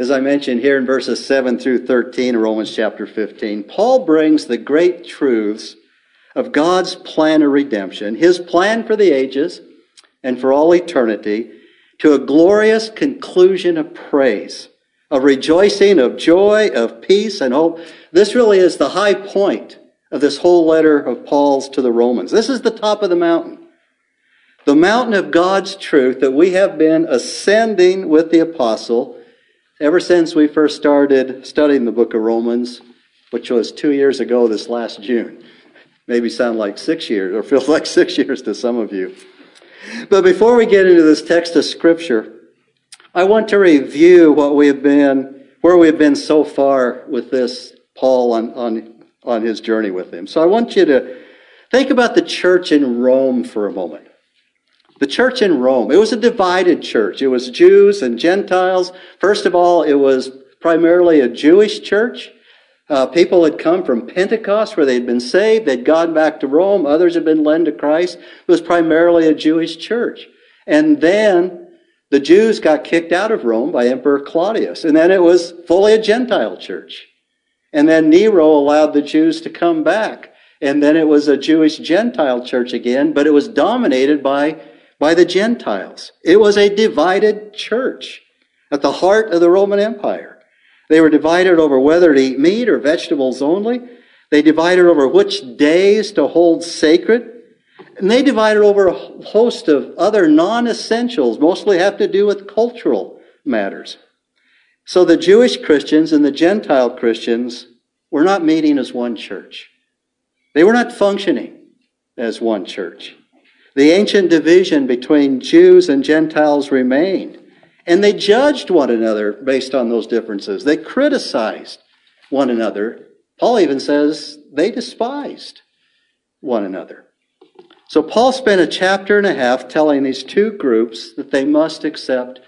As I mentioned here in verses 7 through 13 of Romans chapter 15, Paul brings the great truths of God's plan of redemption, his plan for the ages and for all eternity, to a glorious conclusion of praise, of rejoicing, of joy, of peace and hope. This really is the high point of this whole letter of Paul's to the Romans. This is the top of the mountain. The mountain of God's truth that we have been ascending with the apostle ever since we first started studying the book of Romans, which was two years ago this last June. Maybe sound like six years, or feels like six years to some of you. But before we get into this text of Scripture, I want to review what we have been, where we have been so far with this Paul on, on, on his journey with him. So I want you to think about the church in Rome for a moment. The church in Rome, it was a divided church. It was Jews and Gentiles. First of all, it was primarily a Jewish church. Uh, people had come from Pentecost where they'd been saved. They'd gone back to Rome. Others had been led to Christ. It was primarily a Jewish church. And then the Jews got kicked out of Rome by Emperor Claudius. And then it was fully a Gentile church. And then Nero allowed the Jews to come back. And then it was a Jewish Gentile church again, but it was dominated by, by the Gentiles. It was a divided church at the heart of the Roman Empire. They were divided over whether to eat meat or vegetables only. They divided over which days to hold sacred. And they divided over a host of other non essentials, mostly have to do with cultural matters. So the Jewish Christians and the Gentile Christians were not meeting as one church. They were not functioning as one church. The ancient division between Jews and Gentiles remained. And they judged one another based on those differences. They criticized one another. Paul even says they despised one another. So Paul spent a chapter and a half telling these two groups that they must accept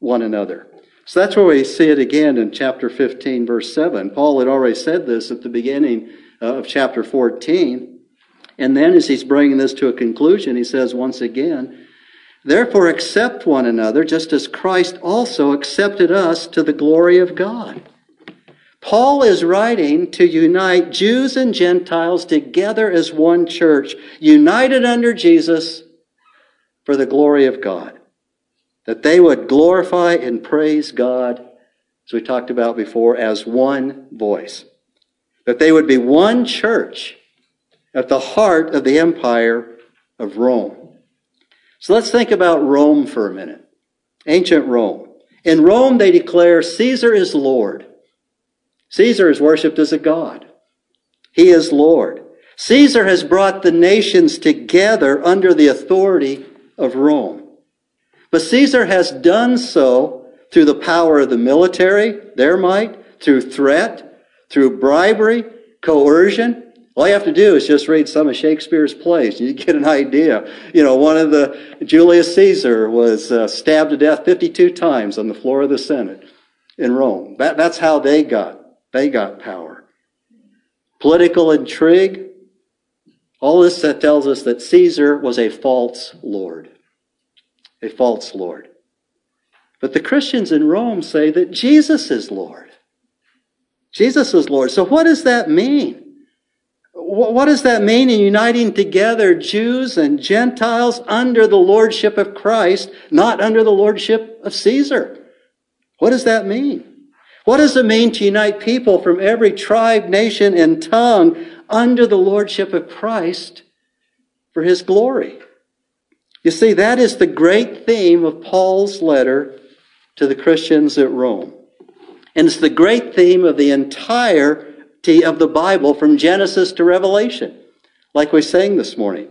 one another. So that's where we see it again in chapter 15, verse 7. Paul had already said this at the beginning of chapter 14. And then as he's bringing this to a conclusion, he says once again, Therefore, accept one another, just as Christ also accepted us to the glory of God. Paul is writing to unite Jews and Gentiles together as one church, united under Jesus for the glory of God. That they would glorify and praise God, as we talked about before, as one voice. That they would be one church at the heart of the empire of Rome. So let's think about Rome for a minute. Ancient Rome. In Rome, they declare Caesar is Lord. Caesar is worshiped as a god. He is Lord. Caesar has brought the nations together under the authority of Rome. But Caesar has done so through the power of the military, their might, through threat, through bribery, coercion, all you have to do is just read some of Shakespeare's plays. And you get an idea. You know, one of the, Julius Caesar was uh, stabbed to death 52 times on the floor of the Senate in Rome. That, that's how they got, they got power. Political intrigue. All this that tells us that Caesar was a false Lord. A false Lord. But the Christians in Rome say that Jesus is Lord. Jesus is Lord. So what does that mean? What does that mean in uniting together Jews and Gentiles under the lordship of Christ, not under the lordship of Caesar? What does that mean? What does it mean to unite people from every tribe, nation, and tongue under the lordship of Christ for his glory? You see, that is the great theme of Paul's letter to the Christians at Rome. And it's the great theme of the entire of the Bible from Genesis to Revelation, like we sang this morning.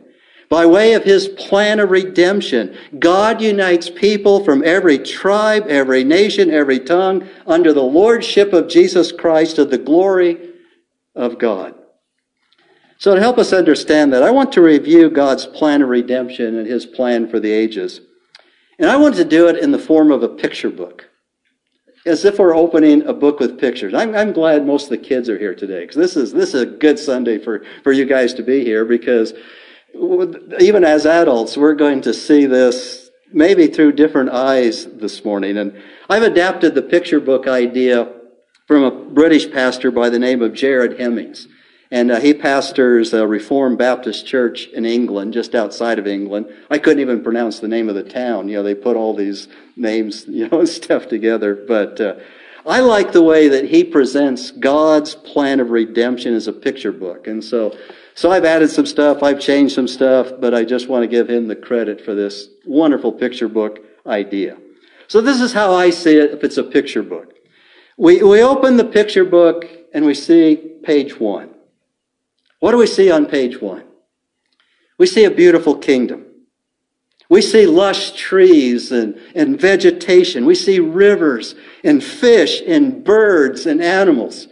By way of his plan of redemption, God unites people from every tribe, every nation, every tongue under the lordship of Jesus Christ to the glory of God. So, to help us understand that, I want to review God's plan of redemption and his plan for the ages. And I want to do it in the form of a picture book as if we're opening a book with pictures. I'm, I'm glad most of the kids are here today because this is this is a good Sunday for for you guys to be here because even as adults we're going to see this maybe through different eyes this morning. And I've adapted the picture book idea from a British pastor by the name of Jared Hemmings. And uh, he pastors a Reformed Baptist church in England, just outside of England. I couldn't even pronounce the name of the town. You know, they put all these names, you know, stuff together. But uh, I like the way that he presents God's plan of redemption as a picture book. And so, so I've added some stuff, I've changed some stuff, but I just want to give him the credit for this wonderful picture book idea. So this is how I see it if it's a picture book. We, we open the picture book and we see page one. What do we see on page one? We see a beautiful kingdom. We see lush trees and, and vegetation. We see rivers and fish and birds and animals.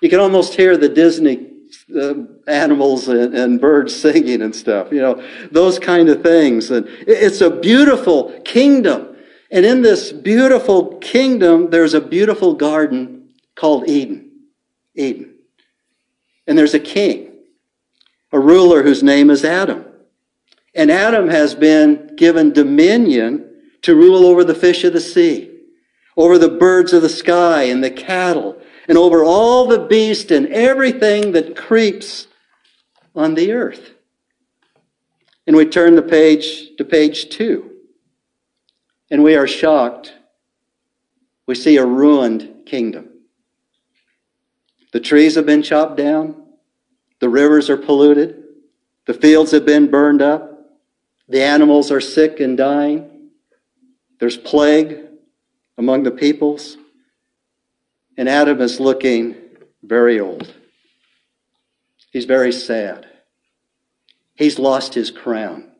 You can almost hear the Disney uh, animals and, and, birds singing and stuff, you know, those kind of things. And it's a beautiful kingdom. And in this beautiful kingdom, there's a beautiful garden called Eden. Eden. And there's a king a ruler whose name is Adam. And Adam has been given dominion to rule over the fish of the sea, over the birds of the sky and the cattle, and over all the beasts and everything that creeps on the earth. And we turn the page to page two. And we are shocked. We see a ruined kingdom. The trees have been chopped down. The rivers are polluted. The fields have been burned up. The animals are sick and dying. There's plague among the peoples. And Adam is looking very old. He's very sad. He's lost his crown.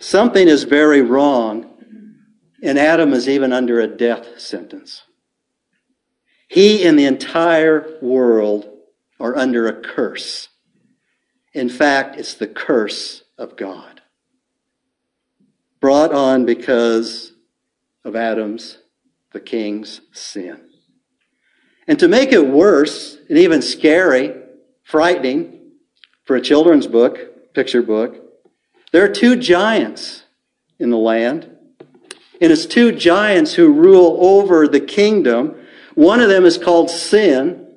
Something is very wrong, and Adam is even under a death sentence. He and the entire world are under a curse. In fact, it's the curse of God. Brought on because of Adam's, the king's sin. And to make it worse and even scary, frightening for a children's book, picture book, there are two giants in the land. And it's two giants who rule over the kingdom. One of them is called sin,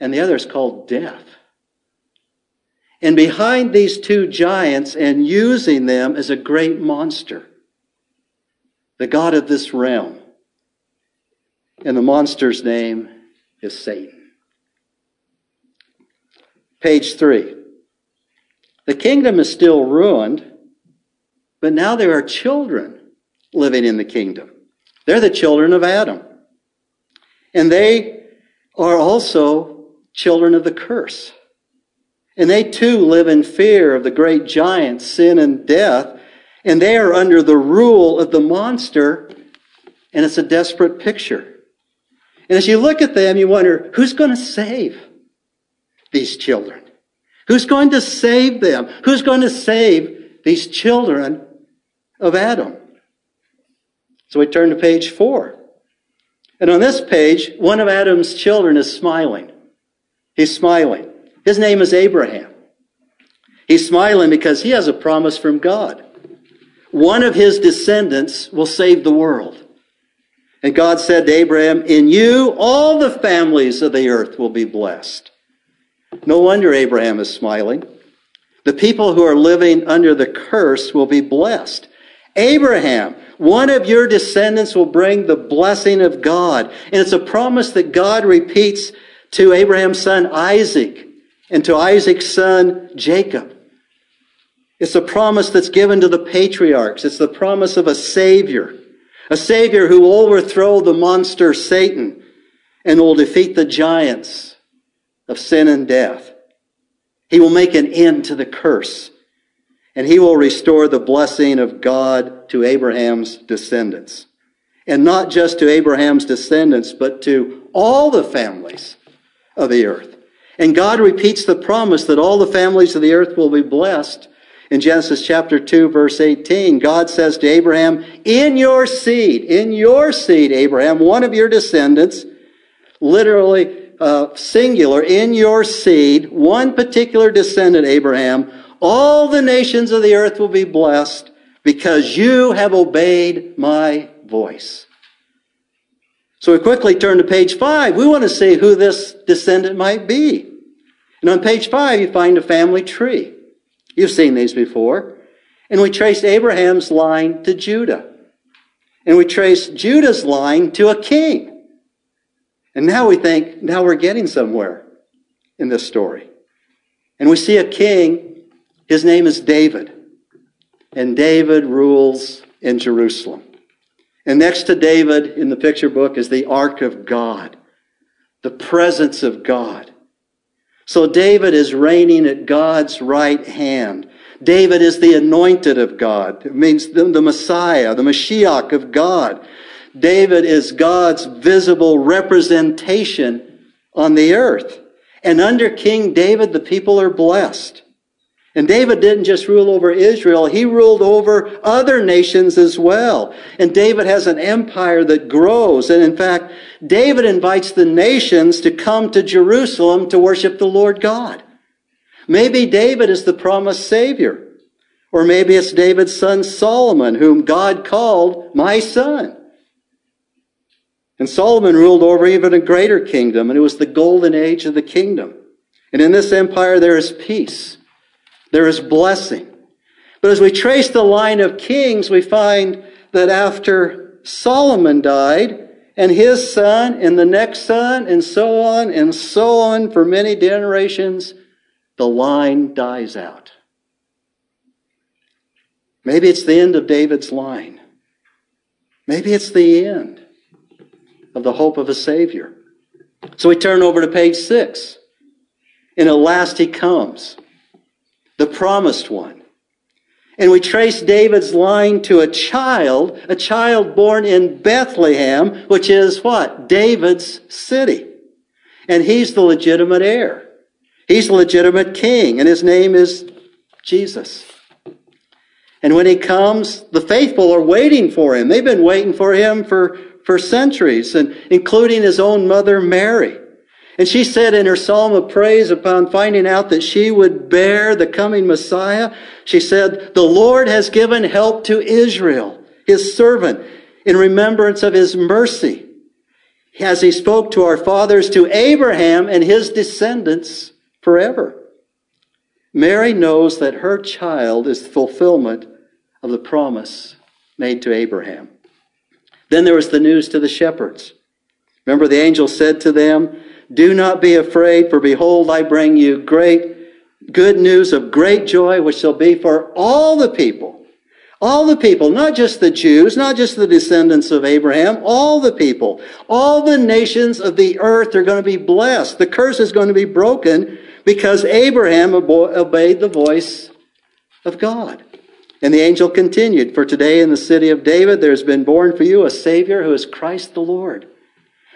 and the other is called death. And behind these two giants and using them is a great monster, the God of this realm. And the monster's name is Satan. Page three. The kingdom is still ruined, but now there are children living in the kingdom. They're the children of Adam. And they are also children of the curse. And they too live in fear of the great giants, sin and death, and they are under the rule of the monster, and it's a desperate picture. And as you look at them, you wonder, who's going to save these children? Who's going to save them? Who's going to save these children of Adam? So we turn to page four. And on this page, one of Adam's children is smiling. He's smiling. His name is Abraham. He's smiling because he has a promise from God. One of his descendants will save the world. And God said to Abraham, In you all the families of the earth will be blessed. No wonder Abraham is smiling. The people who are living under the curse will be blessed. Abraham, one of your descendants will bring the blessing of God. And it's a promise that God repeats to Abraham's son Isaac and to Isaac's son Jacob. It's a promise that's given to the patriarchs. It's the promise of a Savior, a Savior who will overthrow the monster Satan and will defeat the giants of sin and death. He will make an end to the curse and he will restore the blessing of God to Abraham's descendants. And not just to Abraham's descendants, but to all the families of the earth. And God repeats the promise that all the families of the earth will be blessed. In Genesis chapter 2, verse 18, God says to Abraham, In your seed, in your seed, Abraham, one of your descendants, literally uh, singular, in your seed, one particular descendant, Abraham, all the nations of the earth will be blessed because you have obeyed my voice. So we quickly turn to page five. We want to see who this descendant might be. And on page five, you find a family tree. You've seen these before. And we trace Abraham's line to Judah. And we trace Judah's line to a king. And now we think, now we're getting somewhere in this story. And we see a king, his name is David. And David rules in Jerusalem. And next to David in the picture book is the Ark of God, the presence of God. So David is reigning at God's right hand. David is the anointed of God. It means the, the Messiah, the Mashiach of God. David is God's visible representation on the earth. And under King David, the people are blessed. And David didn't just rule over Israel, he ruled over other nations as well. And David has an empire that grows. And in fact, David invites the nations to come to Jerusalem to worship the Lord God. Maybe David is the promised Savior. Or maybe it's David's son Solomon, whom God called my son. And Solomon ruled over even a greater kingdom, and it was the golden age of the kingdom. And in this empire, there is peace. There is blessing. But as we trace the line of kings, we find that after Solomon died, and his son, and the next son, and so on, and so on for many generations, the line dies out. Maybe it's the end of David's line. Maybe it's the end of the hope of a Savior. So we turn over to page six. And at last he comes the promised one. And we trace David's line to a child, a child born in Bethlehem, which is what? David's city. And he's the legitimate heir. He's the legitimate king, and his name is Jesus. And when he comes, the faithful are waiting for him. They've been waiting for him for, for centuries, and including his own mother, Mary. And she said in her psalm of praise upon finding out that she would bear the coming Messiah, she said, The Lord has given help to Israel, his servant, in remembrance of his mercy, as he spoke to our fathers, to Abraham and his descendants forever. Mary knows that her child is the fulfillment of the promise made to Abraham. Then there was the news to the shepherds. Remember, the angel said to them, do not be afraid, for behold, I bring you great good news of great joy, which shall be for all the people. All the people, not just the Jews, not just the descendants of Abraham, all the people. All the nations of the earth are going to be blessed. The curse is going to be broken because Abraham obeyed the voice of God. And the angel continued, For today in the city of David there has been born for you a Savior who is Christ the Lord.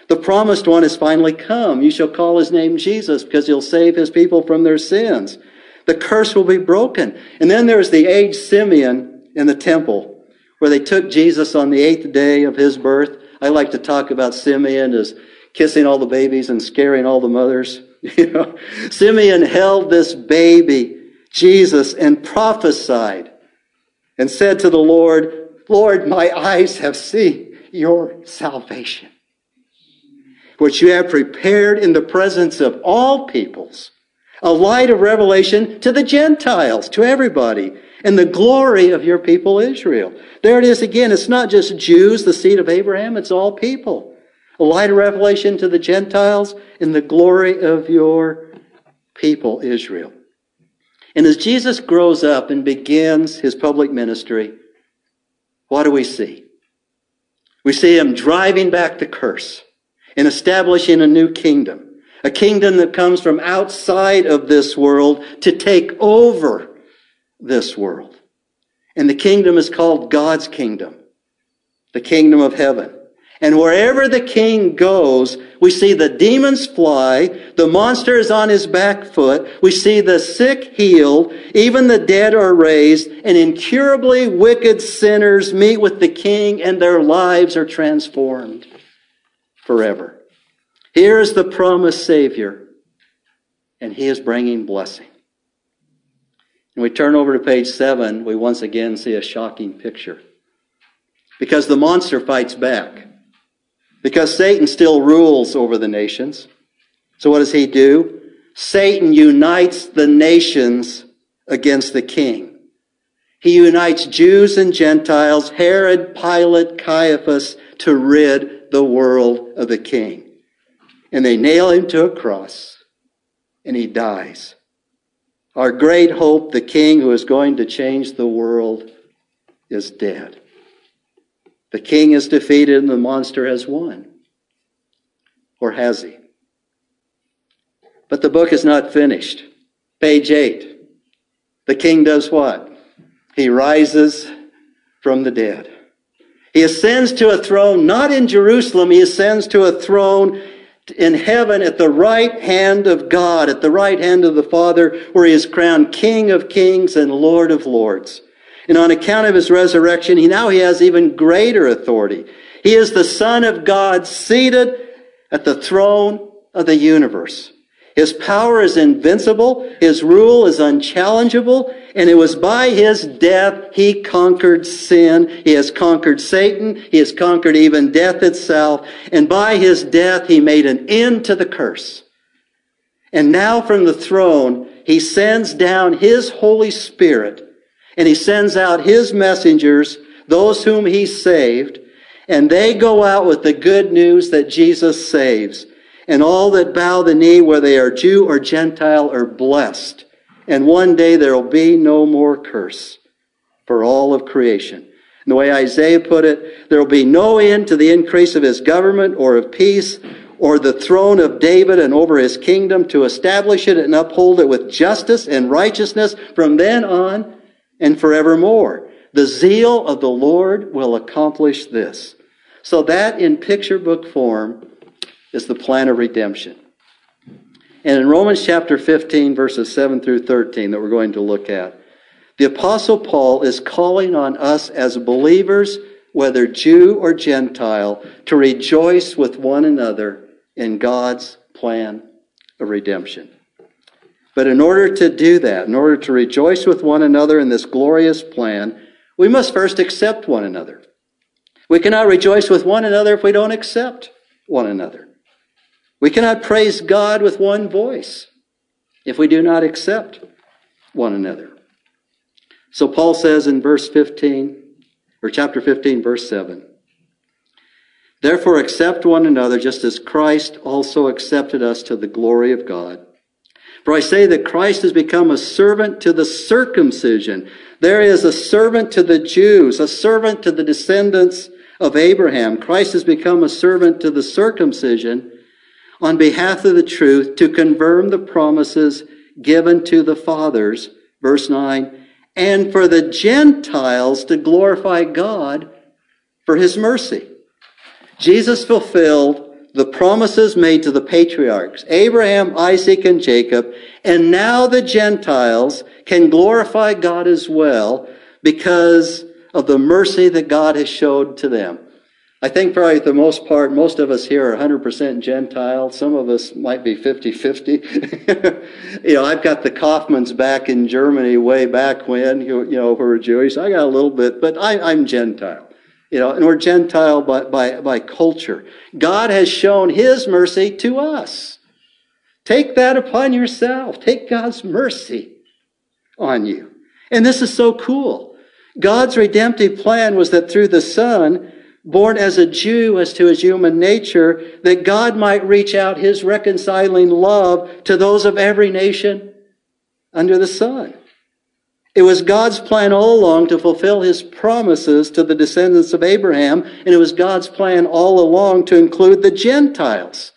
The promised one has finally come. You shall call his name Jesus because he'll save his people from their sins. The curse will be broken. And then there's the aged Simeon in the temple where they took Jesus on the eighth day of his birth. I like to talk about Simeon as kissing all the babies and scaring all the mothers. You know, Simeon held this baby, Jesus, and prophesied and said to the Lord, Lord, my eyes have seen your salvation which you have prepared in the presence of all peoples, a light of revelation to the Gentiles, to everybody, and the glory of your people Israel. There it is again. It's not just Jews, the seed of Abraham, it's all people. A light of revelation to the Gentiles and the glory of your people Israel. And as Jesus grows up and begins his public ministry, what do we see? We see him driving back the curse and establishing a new kingdom. A kingdom that comes from outside of this world to take over this world. And the kingdom is called God's kingdom, the kingdom of heaven. And wherever the king goes, we see the demons fly, the monster is on his back foot, we see the sick healed, even the dead are raised, and incurably wicked sinners meet with the king and their lives are transformed forever. Here is the promised Savior, and He is bringing blessing. And we turn over to page seven, we once again see a shocking picture. Because the monster fights back. Because Satan still rules over the nations. So what does he do? Satan unites the nations against the king. He unites Jews and Gentiles, Herod, Pilate, Caiaphas, to rid the world of the king. And they nail him to a cross, and he dies. Our great hope, the king who is going to change the world, is dead. The king is defeated and the monster has won. Or has he? But the book is not finished. Page 8. The king does what? He rises from the dead. He ascends to a throne, not in Jerusalem, he ascends to a throne in heaven at the right hand of God, at the right hand of the Father, where he is crowned King of kings and Lord of lords. And on account of his resurrection, he now he has even greater authority. He is the Son of God seated at the throne of the universe. His power is invincible. His rule is unchallengeable. And it was by his death he conquered sin. He has conquered Satan. He has conquered even death itself. And by his death he made an end to the curse. And now from the throne, he sends down his Holy Spirit and he sends out his messengers, those whom he saved, and they go out with the good news that Jesus saves. And all that bow the knee, whether they are Jew or Gentile, are blessed. And one day there will be no more curse for all of creation. And the way Isaiah put it, there will be no end to the increase of his government or of peace or the throne of David and over his kingdom to establish it and uphold it with justice and righteousness from then on and forevermore. The zeal of the Lord will accomplish this. So that in picture book form is the plan of redemption. And in Romans chapter 15, verses 7 through 13, that we're going to look at, the Apostle Paul is calling on us as believers, whether Jew or Gentile, to rejoice with one another in God's plan of redemption. But in order to do that, in order to rejoice with one another in this glorious plan, we must first accept one another. We cannot rejoice with one another if we don't accept one another. We cannot praise God with one voice if we do not accept one another. So Paul says in verse 15, or chapter 15, verse 7, Therefore accept one another just as Christ also accepted us to the glory of God. For I say that Christ has become a servant to the circumcision. There is a servant to the Jews, a servant to the descendants of Abraham. Christ has become a servant to the circumcision on behalf of the truth to confirm the promises given to the fathers. Verse 9. And for the Gentiles to glorify God for his mercy. Jesus fulfilled the promises made to the patriarchs, Abraham, Isaac, and Jacob, and now the Gentiles can glorify God as well because of the mercy that God has showed to them. I think probably the most part, most of us here are 100% Gentile. Some of us might be 50-50. you know, I've got the Kaufmans back in Germany way back when, you, know, who were Jewish. I got a little bit, but I, I'm Gentile. You know, and we're Gentile by, by, by culture. God has shown His mercy to us. Take that upon yourself. Take God's mercy on you. And this is so cool. God's redemptive plan was that through the Son, born as a Jew as to his human nature, that God might reach out his reconciling love to those of every nation under the sun. It was God's plan all along to fulfill his promises to the descendants of Abraham, and it was God's plan all along to include the Gentiles,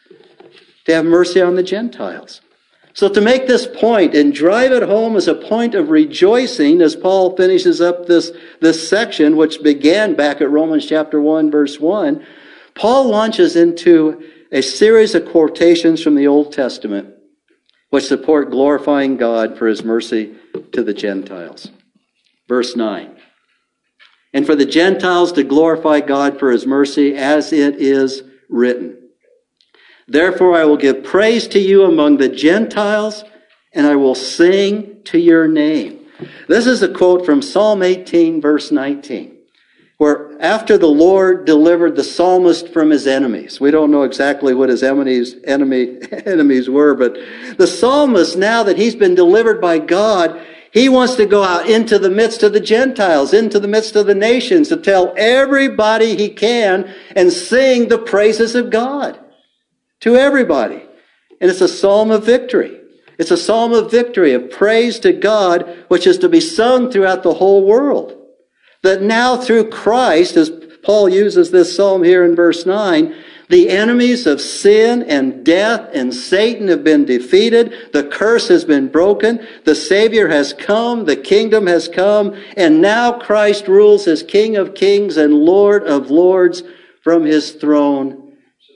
to have mercy on the Gentiles. So to make this point and drive it home as a point of rejoicing as Paul finishes up this, this section, which began back at Romans chapter 1 verse 1, Paul launches into a series of quotations from the Old Testament which support glorifying God for his mercy to the Gentiles. Verse 9. And for the Gentiles to glorify God for his mercy as it is written. Therefore I will give praise to you among the Gentiles and I will sing to your name. This is a quote from Psalm 18, verse 19 where after the Lord delivered the psalmist from his enemies, we don't know exactly what his enemies, enemy, enemies were, but the psalmist, now that he's been delivered by God, he wants to go out into the midst of the Gentiles, into the midst of the nations, to tell everybody he can and sing the praises of God to everybody. And it's a psalm of victory. It's a psalm of victory, of praise to God, which is to be sung throughout the whole world. That now through Christ, as Paul uses this psalm here in verse 9, the enemies of sin and death and Satan have been defeated. The curse has been broken. The Savior has come. The kingdom has come. And now Christ rules as King of kings and Lord of lords from his throne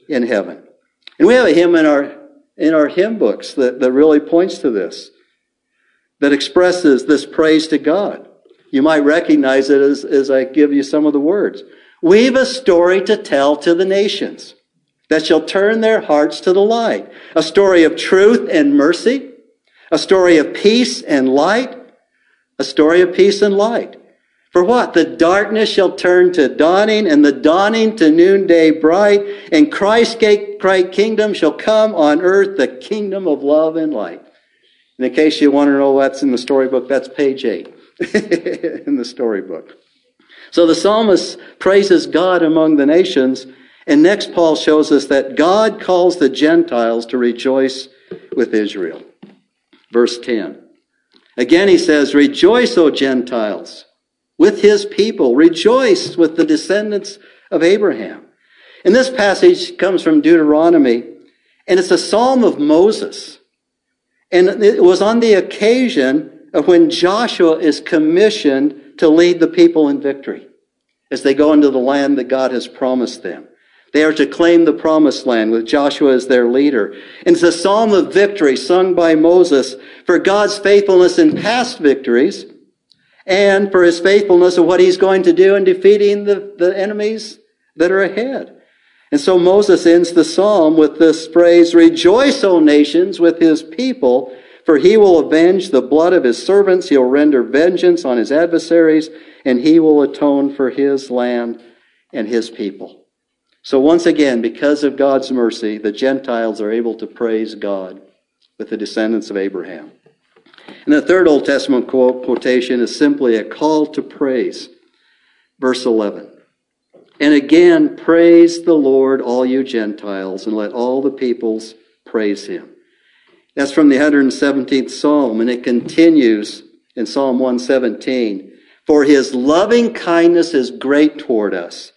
in heaven. And we have a hymn in our, in our hymn books that, that really points to this, that expresses this praise to God. You might recognize it as, as I give you some of the words. We've a story to tell to the nations that shall turn their hearts to the light. A story of truth and mercy, a story of peace and light, a story of peace and light. For what? The darkness shall turn to dawning and the dawning to noonday bright and Christ's great kingdom shall come on earth, the kingdom of love and light. In case you want to know what's in the storybook, that's page eight in the storybook. So the psalmist praises God among the nations and next, Paul shows us that God calls the Gentiles to rejoice with Israel. Verse 10. Again, he says, Rejoice, O Gentiles, with his people. Rejoice with the descendants of Abraham. And this passage comes from Deuteronomy, and it's a psalm of Moses. And it was on the occasion of when Joshua is commissioned to lead the people in victory as they go into the land that God has promised them. They are to claim the promised land with Joshua as their leader. And it's a psalm of victory sung by Moses for God's faithfulness in past victories and for his faithfulness of what he's going to do in defeating the, the enemies that are ahead. And so Moses ends the psalm with this phrase, Rejoice, O nations, with his people, for he will avenge the blood of his servants. He'll render vengeance on his adversaries, and he will atone for his land and his people. So once again, because of God's mercy, the Gentiles are able to praise God with the descendants of Abraham. And the third Old Testament quotation is simply a call to praise. Verse 11. And again, praise the Lord, all you Gentiles, and let all the peoples praise him. That's from the 117th Psalm, and it continues in Psalm 117. For his loving kindness is great toward us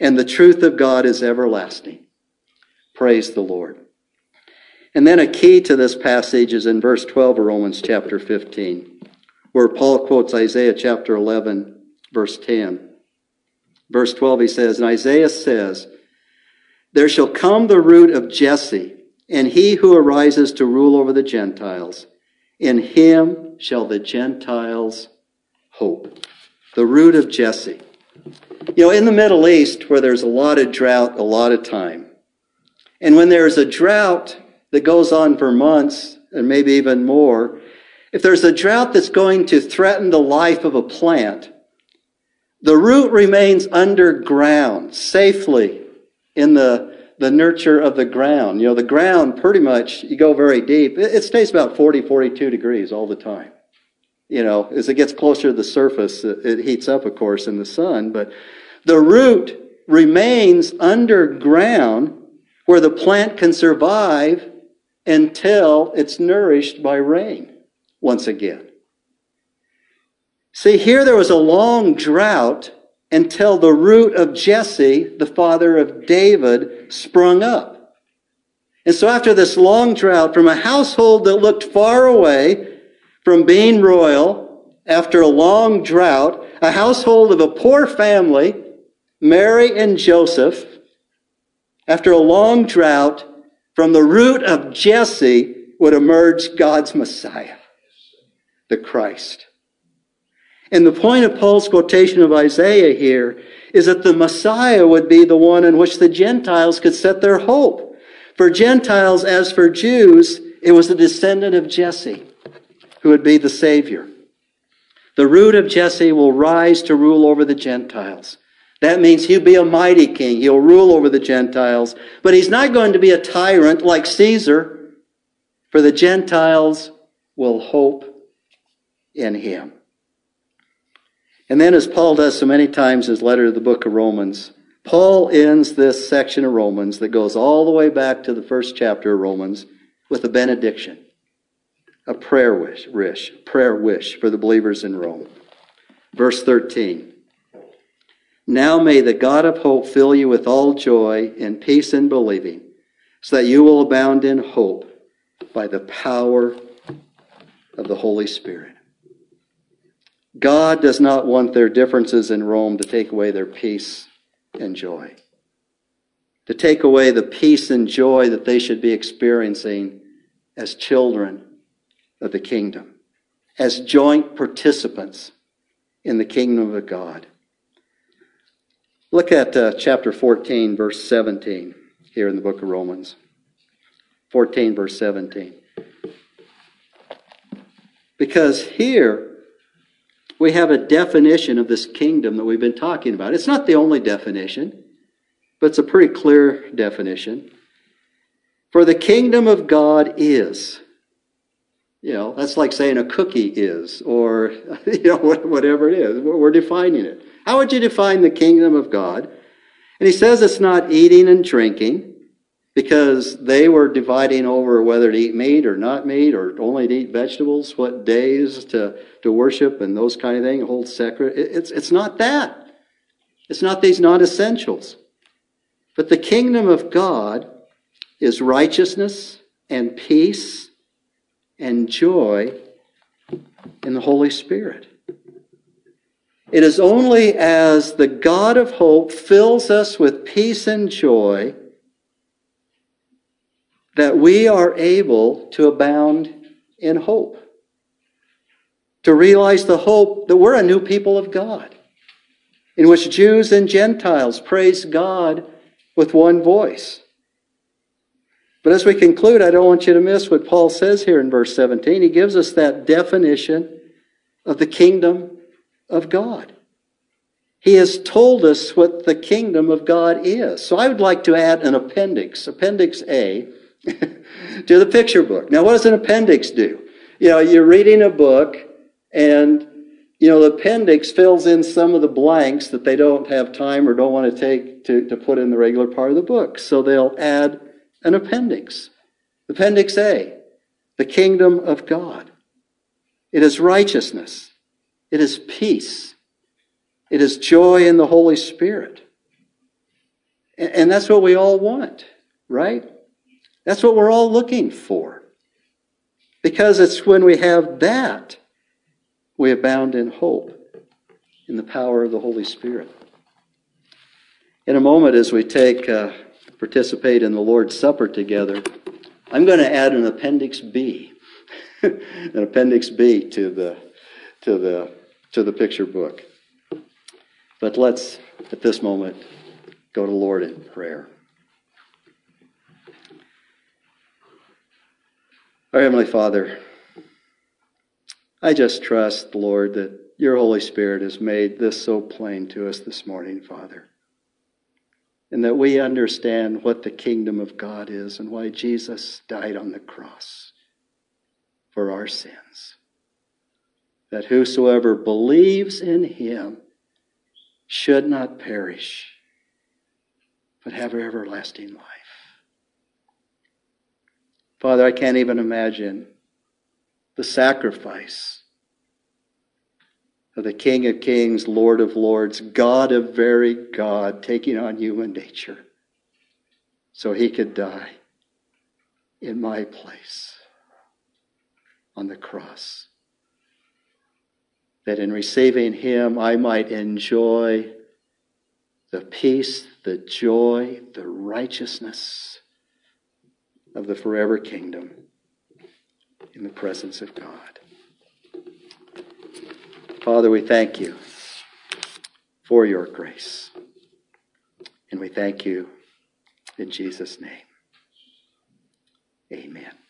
and the truth of God is everlasting. Praise the Lord. And then a key to this passage is in verse 12 of Romans chapter 15, where Paul quotes Isaiah chapter 11, verse 10. Verse 12, he says, And Isaiah says, There shall come the root of Jesse, and he who arises to rule over the Gentiles. In him shall the Gentiles hope. The root of Jesse. You know, in the Middle East, where there's a lot of drought, a lot of time, and when there's a drought that goes on for months and maybe even more, if there's a drought that's going to threaten the life of a plant, the root remains underground safely in the, the nurture of the ground. You know, the ground pretty much, you go very deep, it, it stays about 40, 42 degrees all the time you know, as it gets closer to the surface, it heats up, of course, in the sun. But the root remains underground where the plant can survive until it's nourished by rain once again. See, here there was a long drought until the root of Jesse, the father of David, sprung up. And so after this long drought, from a household that looked far away, from being royal after a long drought, a household of a poor family, Mary and Joseph, after a long drought, from the root of Jesse would emerge God's Messiah, the Christ. And the point of Paul's quotation of Isaiah here is that the Messiah would be the one in which the Gentiles could set their hope. For Gentiles, as for Jews, it was a descendant of Jesse who would be the Savior. The root of Jesse will rise to rule over the Gentiles. That means he'll be a mighty king. He'll rule over the Gentiles. But he's not going to be a tyrant like Caesar, for the Gentiles will hope in him. And then, as Paul does so many times in his letter to the book of Romans, Paul ends this section of Romans that goes all the way back to the first chapter of Romans with a benediction, a prayer wish, wish prayer wish for the believers in Rome. Verse 13. Now may the God of hope fill you with all joy and peace in believing, so that you will abound in hope by the power of the Holy Spirit. God does not want their differences in Rome to take away their peace and joy, to take away the peace and joy that they should be experiencing as children of the kingdom, as joint participants in the kingdom of God. Look at uh, chapter 14, verse 17, here in the book of Romans. 14, verse 17. Because here we have a definition of this kingdom that we've been talking about. It's not the only definition, but it's a pretty clear definition. For the kingdom of God is. You know, that's like saying a cookie is, or, you know, whatever it is. We're defining it. How would you define the kingdom of God? And he says it's not eating and drinking because they were dividing over whether to eat meat or not meat or only to eat vegetables, what days to, to worship and those kind of things, hold sacred. It's, it's not that. It's not these non essentials. But the kingdom of God is righteousness and peace and joy in the Holy Spirit. It is only as the God of hope fills us with peace and joy that we are able to abound in hope. To realize the hope that we're a new people of God, in which Jews and Gentiles praise God with one voice. But as we conclude, I don't want you to miss what Paul says here in verse 17. He gives us that definition of the kingdom of God. He has told us what the kingdom of God is. So I would like to add an appendix, Appendix A, to the picture book. Now, what does an appendix do? You know, you're reading a book, and you know the appendix fills in some of the blanks that they don't have time or don't want to take to, to put in the regular part of the book. So they'll add an appendix. Appendix A, the kingdom of God. It is righteousness. It is peace. It is joy in the Holy Spirit. And that's what we all want, right? That's what we're all looking for. Because it's when we have that, we abound in hope, in the power of the Holy Spirit. In a moment, as we take, uh, participate in the Lord's Supper together, I'm going to add an Appendix B, an Appendix B to the, to the, to the picture book. But let's, at this moment, go to Lord in prayer. Our Heavenly Father, I just trust, Lord, that your Holy Spirit has made this so plain to us this morning, Father. And that we understand what the kingdom of God is and why Jesus died on the cross for our sins. That whosoever believes in him should not perish, but have everlasting life. Father, I can't even imagine the sacrifice of the King of Kings, Lord of Lords, God of very God, taking on human nature so he could die in my place on the cross. That in receiving him, I might enjoy the peace, the joy, the righteousness of the forever kingdom in the presence of God. Father, we thank you for your grace. And we thank you in Jesus' name. Amen.